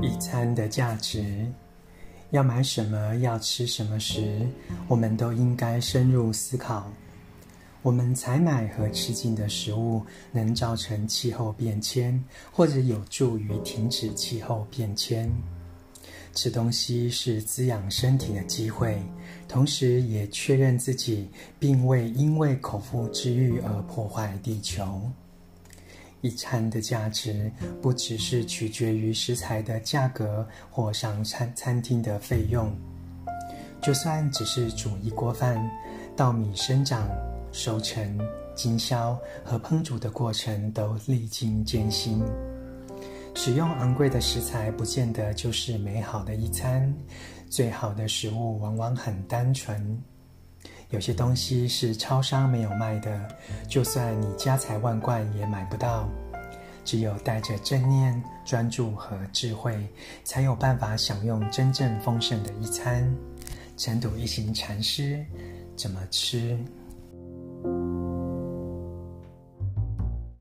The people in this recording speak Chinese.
一餐的价值，要买什么，要吃什么时，我们都应该深入思考。我们采买和吃进的食物能造成气候变迁，或者有助于停止气候变迁。吃东西是滋养身体的机会，同时也确认自己并未因为口腹之欲而破坏地球。一餐的价值不只是取决于食材的价格或上餐餐厅的费用，就算只是煮一锅饭，稻米生长。收成、经销和烹煮的过程都历经艰辛。使用昂贵的食材，不见得就是美好的一餐。最好的食物往往很单纯。有些东西是超商没有卖的，就算你家财万贯也买不到。只有带着正念、专注和智慧，才有办法享用真正丰盛的一餐。晨读一行禅师怎么吃？